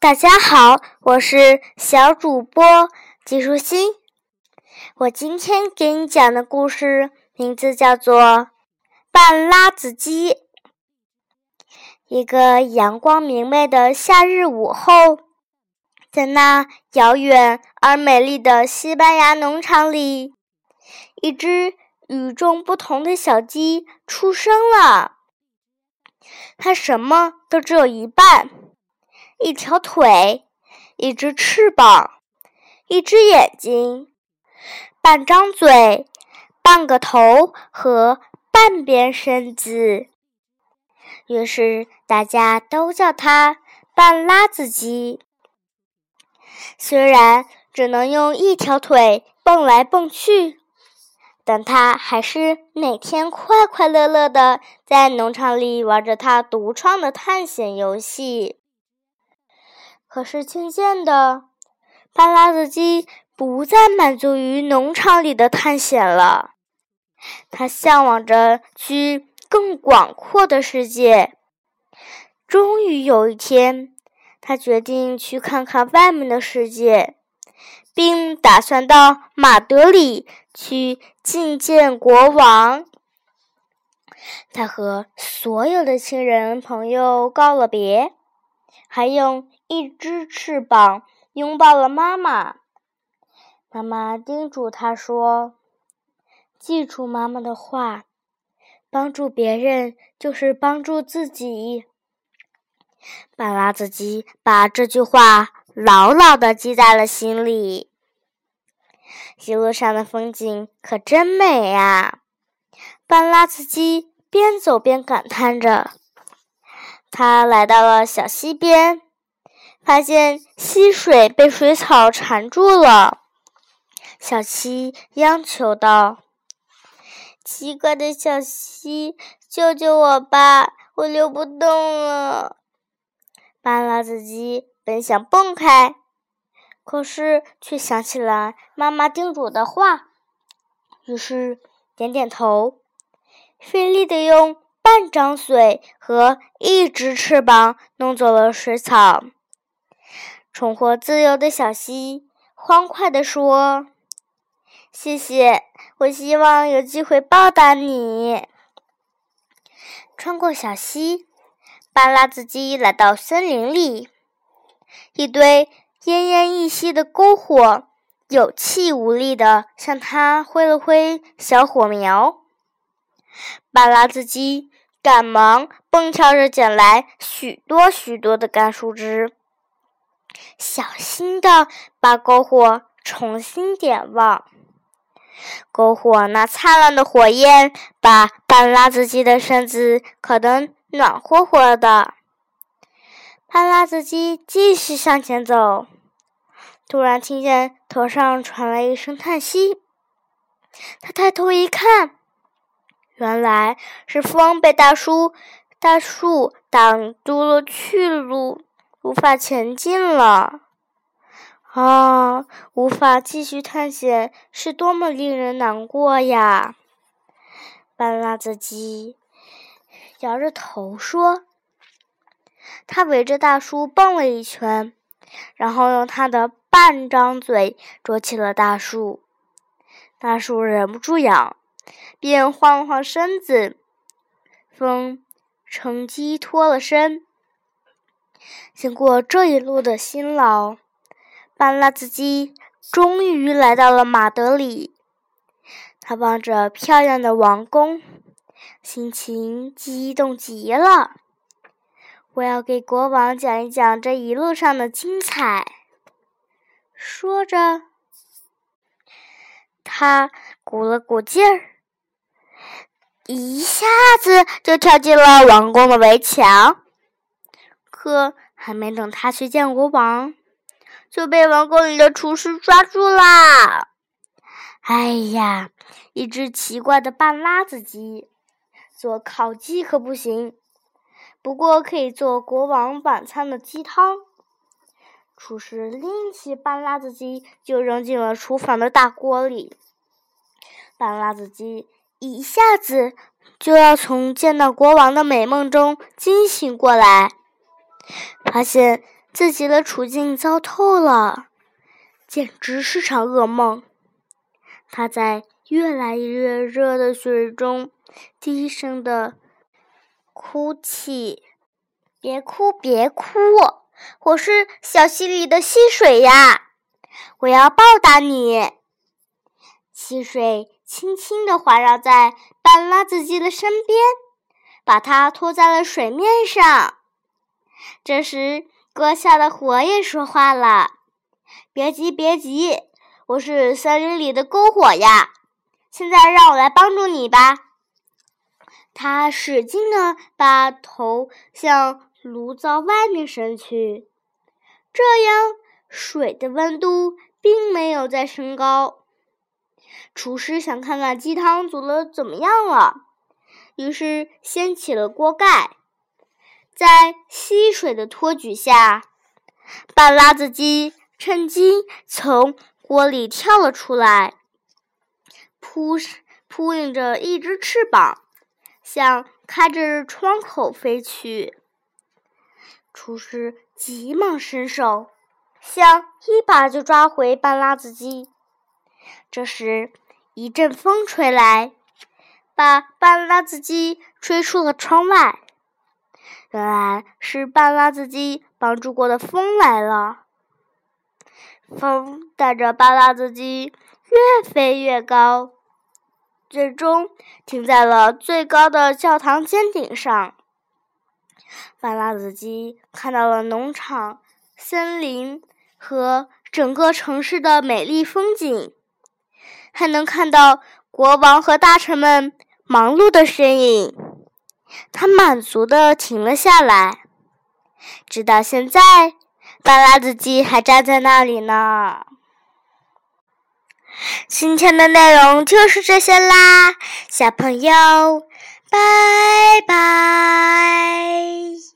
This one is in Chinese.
大家好，我是小主播季舒心。我今天给你讲的故事名字叫做《半拉子鸡》。一个阳光明媚的夏日午后，在那遥远而美丽的西班牙农场里，一只与众不同的小鸡出生了。它什么都只有一半。一条腿，一只翅膀，一只眼睛，半张嘴，半个头和半边身子。于是大家都叫它半拉子鸡。虽然只能用一条腿蹦来蹦去，但它还是每天快快乐乐的在农场里玩着它独创的探险游戏。可是渐渐的，巴拉子鸡不再满足于农场里的探险了，他向往着去更广阔的世界。终于有一天，他决定去看看外面的世界，并打算到马德里去觐见国王。他和所有的亲人朋友告了别，还用。一只翅膀拥抱了妈妈。妈妈叮嘱他说：“记住妈妈的话，帮助别人就是帮助自己。”半拉子鸡把这句话牢牢的记在了心里。一路上的风景可真美呀！半拉子鸡边走边感叹着。他来到了小溪边。发现溪水被水草缠住了，小溪央求道：“奇怪的小溪，救救我吧！我流不动了。”半拉子鸡本想蹦开，可是却想起了妈妈叮嘱的话，于是点点头，费力的用半张嘴和一只翅膀弄走了水草。重获自由的小溪欢快地说：“谢谢，我希望有机会报答你。”穿过小溪，巴拉子鸡来到森林里，一堆奄奄一息的篝火有气无力地向他挥了挥小火苗。巴拉子鸡赶忙蹦跳着捡来许多许多的干树枝。小心地把篝火重新点旺。篝火那灿烂的火焰把半拉子鸡的身子烤得暖和和的。半拉子鸡继续向前走，突然听见头上传来一声叹息。他抬头一看，原来是风被大树大树挡住了去路。无法前进了，啊！无法继续探险，是多么令人难过呀！半拉子鸡摇着头说：“他围着大树蹦了一圈，然后用他的半张嘴啄起了大树。大树忍不住痒，便晃了晃身子。风乘机脱了身。”经过这一路的辛劳，半拉子基终于来到了马德里。他望着漂亮的王宫，心情激动极了。我要给国王讲一讲这一路上的精彩。说着，他鼓了鼓劲儿，一下子就跳进了王宫的围墙。可还没等他去见国王，就被王宫里的厨师抓住啦！哎呀，一只奇怪的半拉子鸡，做烤鸡可不行，不过可以做国王晚餐的鸡汤。厨师拎起半拉子鸡就扔进了厨房的大锅里，半拉子鸡一下子就要从见到国王的美梦中惊醒过来。发现自己的处境糟透了，简直是场噩梦。他在越来越热的水中低声的哭泣：“别哭，别哭，我是小溪里的溪水呀，我要报答你。”溪水轻轻地环绕在半拉子鸡的身边，把它拖在了水面上。这时，锅下的火也说话了：“别急，别急，我是森林里的篝火呀！现在让我来帮助你吧。”他使劲地把头向炉灶外面伸去，这样水的温度并没有再升高。厨师想看看鸡汤煮的怎么样了，于是掀起了锅盖，在溪水的托举下，半拉子鸡趁机从锅里跳了出来，扑扑应着一只翅膀，向开着窗口飞去。厨师急忙伸手，想一把就抓回半拉子鸡。这时，一阵风吹来，把半拉子鸡吹出了窗外。原来是半拉子鸡帮助过的风来了。风带着半拉子鸡越飞越高，最终停在了最高的教堂尖顶上。半拉子鸡看到了农场、森林和整个城市的美丽风景。还能看到国王和大臣们忙碌的身影，他满足的停了下来。直到现在，半拉子鸡还站在那里呢。今天的内容就是这些啦，小朋友，拜拜。